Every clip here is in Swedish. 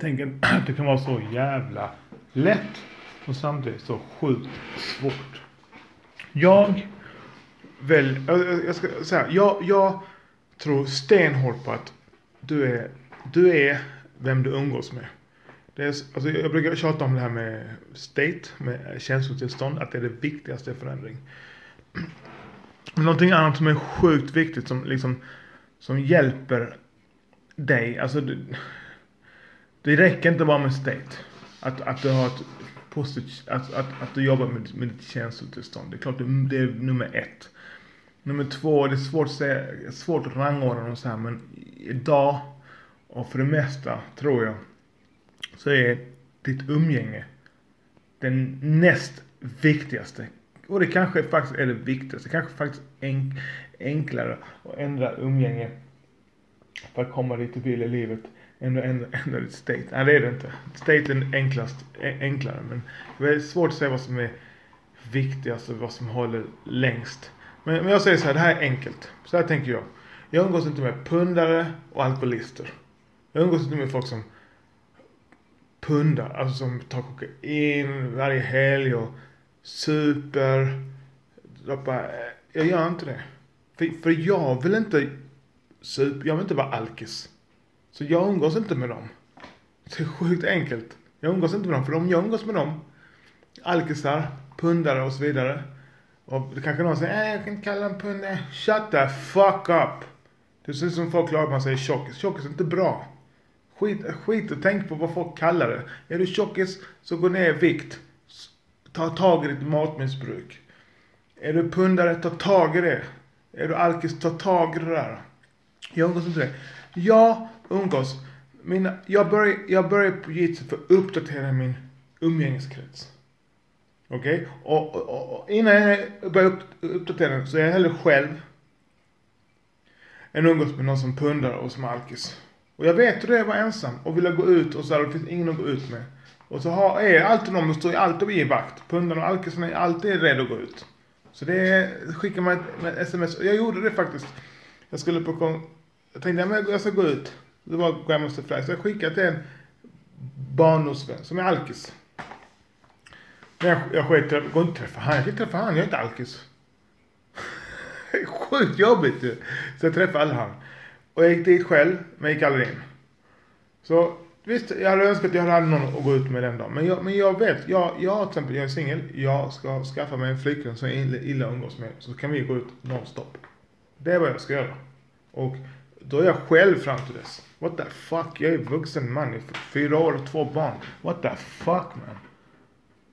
Tänker att det kan vara så jävla lätt och samtidigt så sjukt svårt. Jag väl, jag ska säga, jag, jag tror stenhårt på att du är, du är vem du umgås med. Det är, alltså jag brukar tjata om det här med state, med känslotillstånd, att det är det viktigaste förändring. Någonting annat som är sjukt viktigt som liksom, som hjälper dig, alltså det, räcker inte bara med state. Att, att du har ett positivt, att, att, att du jobbar med, med ditt känslotillstånd. Det är klart, det, är nummer ett. Nummer två, det är svårt att säga, svårt att rangordna dem så här, men idag och för det mesta tror jag så är ditt umgänge den näst viktigaste. Och det kanske faktiskt är det viktigaste. Kanske faktiskt enk, enklare att ändra umgänge för att komma dit du vill i livet Ändå, ändå, ändra, ett state. Nej, det är det inte. State är enklast, enklare. Men det är svårt att säga vad som är viktigast och vad som håller längst. Men, men jag säger så här, det här är enkelt. Så här tänker jag. Jag umgås inte med pundare och alkoholister. Jag umgås inte med folk som pundar, alltså som tar kokain varje helg och super. Jag, jag gör inte det. För, för jag vill inte super, jag vill inte vara alkis. Så jag umgås inte med dem. Det är sjukt enkelt. Jag umgås inte med dem, för om jag umgås med dem, alkisar, pundare och så vidare. Och det kanske någon säger, äh, jag kan inte kalla dem pundare. Shut the fuck up! Det ser ut som folk klagar man säger tjockis. Tjockis är inte bra. Skit, skit och tänk på vad folk kallar det. Är du tjockis så gå ner i vikt. Ta tag i ditt matmissbruk. Är du pundare, ta tag i det. Är du alkis, ta tag i det där. Jag umgås inte med det. Jag umgås. Mina, jag börjar, jag börjar på jitsu för att uppdatera min umgängeskrets. Okej? Okay? Och, och, och, innan jag börjar upp, uppdatera den så är jag hellre själv än umgås med någon som pundar och som alkis. Och jag vet hur det är att vara ensam och vilja gå ut och så här, det finns ingen att gå ut med. Och så har, är alltid någon, står alltid i vakt. Pundarna och alkisarna är alltid redo att gå ut. Så det skickar man ett, ett sms. Och jag gjorde det faktiskt. Jag skulle på jag tänkte jag ska gå ut. Det var Grandmaster Fly. Så jag skickade till en barndomsvän som är alkis. Men jag, jag sket jag går inte träffa han. Jag ska träffa han. Jag är inte alkis. Sjukt jobbigt ju. Så jag träffade aldrig han. Och jag gick dit själv, men gick aldrig in. Så visst, jag hade önskat att jag hade någon att gå ut med den dagen. Men jag, men jag vet, jag, jag till exempel, jag är singel. Jag ska skaffa mig en flickvän som jag illa umgås med. Så kan vi gå ut nonstop. Det är vad jag ska göra. Och då är jag själv fram till dess. What the fuck? Jag är vuxen man fyra år och två barn. What the fuck man?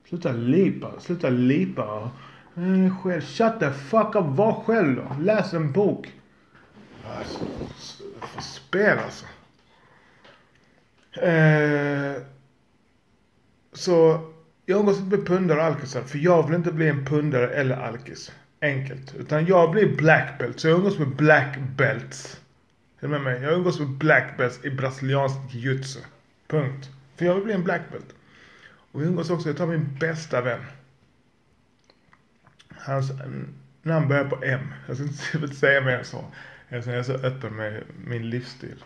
Sluta lipa. Sluta lipa. Mm, själv. Shut the fuck up. Var själv då. Läs en bok. Alltså, för spel alltså. Eh, så jag umgås inte med pundare och alkisar. För jag vill inte bli en pundare eller alkis. Enkelt. Utan jag blir black belt. Så jag umgås med black belts. Är du med mig? Jag umgås med black belts i brasiliansk jujutsu. Punkt. För jag vill bli en black belt. Och vi umgås också, jag tar min bästa vän. Hans eh, namn börjar på M. Jag ska inte säga mer än så. Eftersom jag är så öppen med min livsstil.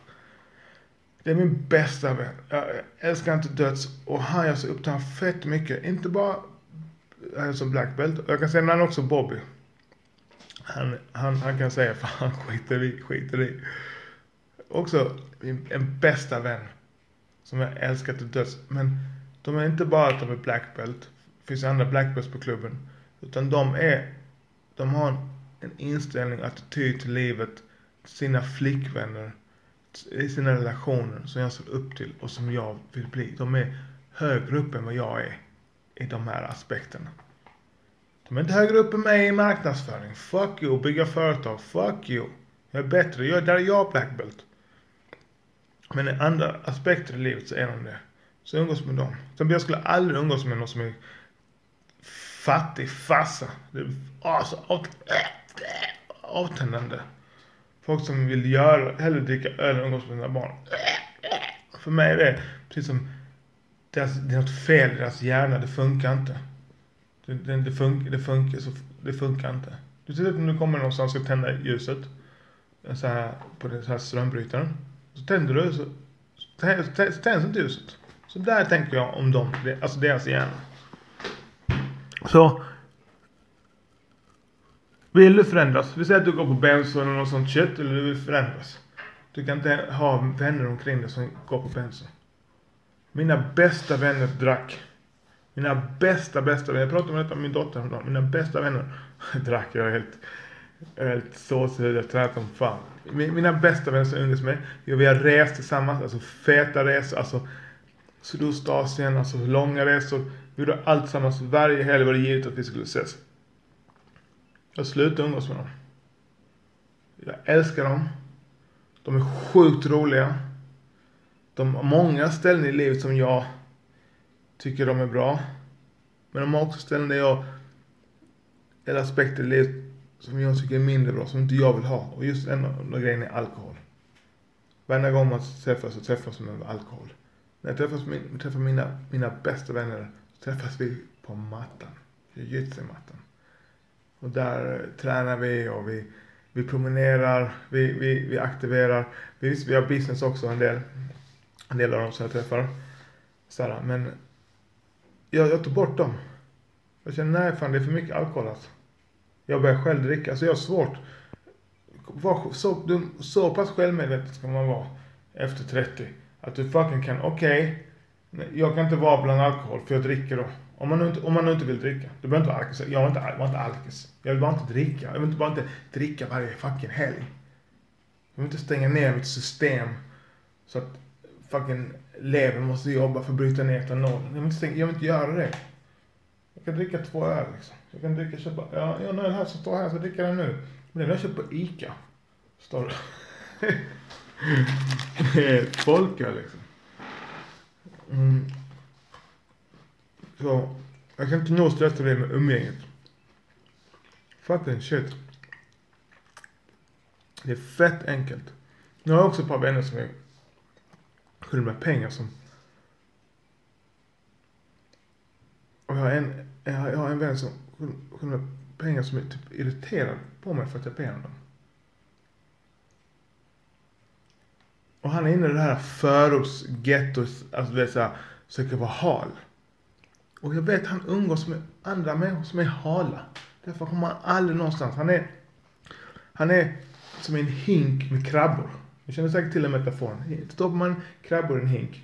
Det är min bästa vän. Jag älskar inte döds och han gör så upptagen fett mycket. Inte bara han som black belt. Jag kan säga namn också Bobby. Han, han, han kan säga för han skiter i, skiter i. Också en bästa vän. Som jag älskar till döds. Men de är inte bara att de är black belt. Det finns andra black belts på klubben. Utan de är, de har en inställning, attityd till livet sina flickvänner, i sina relationer som jag ser upp till och som jag vill bli. De är högre upp än vad jag är i de här aspekterna. De är inte högre upp än mig i marknadsföring. Fuck you. Bygga företag. Fuck you. Jag är bättre. Jag, där är jag black belt. Men i andra aspekter i livet så är de det. Så jag umgås med dem. Så jag skulle aldrig umgås med någon som är fattig farsa. Det är alltså äh, avtändande. Folk som vill göra, hellre dricka öl än umgås med sina barn. För mig är det precis som deras, det är något fel i deras hjärna. Det funkar inte. Det, det, det, funkar, det, funkar, så, det funkar inte. Du ser ut om du kommer någonstans och ska tända ljuset. Så här, på den här strömbrytaren. Så tänder du så tänds inte ljuset. Så där tänker jag om dem, alltså deras hjärna. Så. Vill du förändras? Vi säger att du går på benzo eller något sånt kött, eller du vill förändras. Du kan inte ha vänner omkring dig som går på benzo. Mina bästa vänner drack. Mina bästa, bästa vänner. Jag pratade med detta med min dotter häromdagen. Mina bästa vänner drack. Jag är helt, jag är helt såsig. Jag tränar som fan. Mina bästa vänner som umgås med. Vi har rest tillsammans. Alltså feta resor. Alltså Sydostasien. Alltså långa resor. Vi gjorde allt tillsammans. Varje helg var det givet att vi skulle ses. Jag slutade umgås med dem. Jag älskar dem. De är sjukt roliga. De har många ställen i livet som jag tycker de är bra. Men de har också ställen där jag, eller aspekter i livet som jag tycker är mindre bra, som inte jag vill ha. Och just en av de grejerna är alkohol. Varenda gång man träffas så träffas man med alkohol. När jag träffas, min, träffar mina, mina bästa vänner så träffas vi på mattan. Jujutsu-mattan. Och där eh, tränar vi och vi, vi promenerar, vi, vi, vi aktiverar. Vi, vi har business också en del. En del av dem som jag träffar. Sådär, men jag, jag tog bort dem. Jag känner, nej fan det är för mycket alkohol alltså. Jag börjar själv dricka, alltså jag har svårt. Var så, du, så pass självmedveten ska man vara efter 30. Att du fucking kan, okej, okay, jag kan inte vara bland alkohol för jag dricker då. Om man nu inte, om man nu inte vill dricka. Du behöver inte vara alkis. Jag var inte, var inte alkis. Jag vill bara inte dricka. Jag vill inte bara inte dricka varje fucking helg. Jag vill inte stänga ner mitt system. Så att fucking levern måste jobba för att bryta ner etanolen. Jag vill, inte, jag vill inte göra det. Jag kan dricka två öl liksom. Jag kan dricka, köpa, ja, jag har den här som står här så jag dricker den nu. Men den har jag köpt på ICA. Står det. Folköl liksom. Mm. Så, jag kan inte nå stressa det med umgänget. Fucking shit. Det är fett enkelt. Nu har jag också ett par vänner som är skyldiga med pengar som... Och jag har en, jag har en vän som skyller pengar som är typ irriterad på mig för att jag ber honom. Och han är inne i det här förortsgettot, alltså det är såhär, försöker vara hal. Och jag vet han umgås med andra människor som är hala. Därför kommer han aldrig någonstans. Han är, han är som en hink med krabbor. Ni känner säkert till den metaforen. Stoppar man krabbor i en hink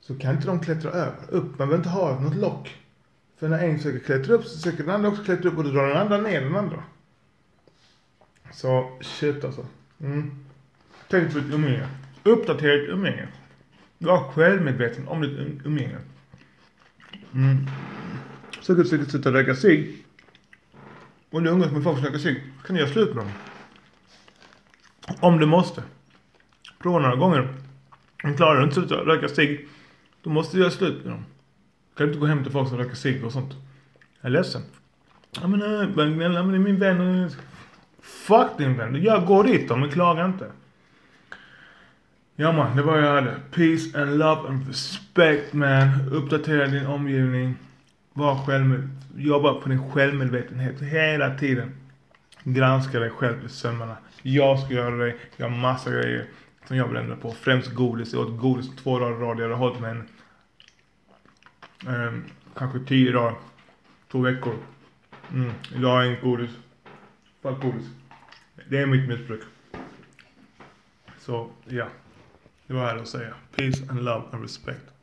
så kan inte de klättra över, upp. Man behöver inte ha något lock. För när en försöker klättra upp så försöker den andra också klättra upp och då drar den andra ner den andra. Så shit alltså. Mm. Tänk på ditt umgänge. Uppdatera ditt umgänge. Var självmedveten om ditt um- umgänge. Mm. Så kan du säkert röka cigg. Om du umgås med folk som röker cigg kan du göra slut med dem. Om du måste. Prova några gånger. Men klarar du inte att röka cigg, då måste du göra slut med dem. Kan Du inte gå hem till folk som röker cigg och sånt. Jag är ledsen. Ja men, äh, men det är min vän. Fuck din vän. Jag går dit då, men klaga inte. Ja man, det var jag hade. Peace and love and respect man. Uppdatera din omgivning. Var själv, jobba på din självmedvetenhet hela tiden. Granska dig själv i sömmarna. Jag ska göra det. Jag har massa grejer som jag vill ändra på. Främst godis. Jag åt godis två dagar i rad. Jag hade hållit med en Eh, kanske tio dagar. Två veckor. Mm. Idag har jag inget godis. Fuck godis. Det är mitt missbruk. Så, ja. Det var här att säga. Peace and love and respect.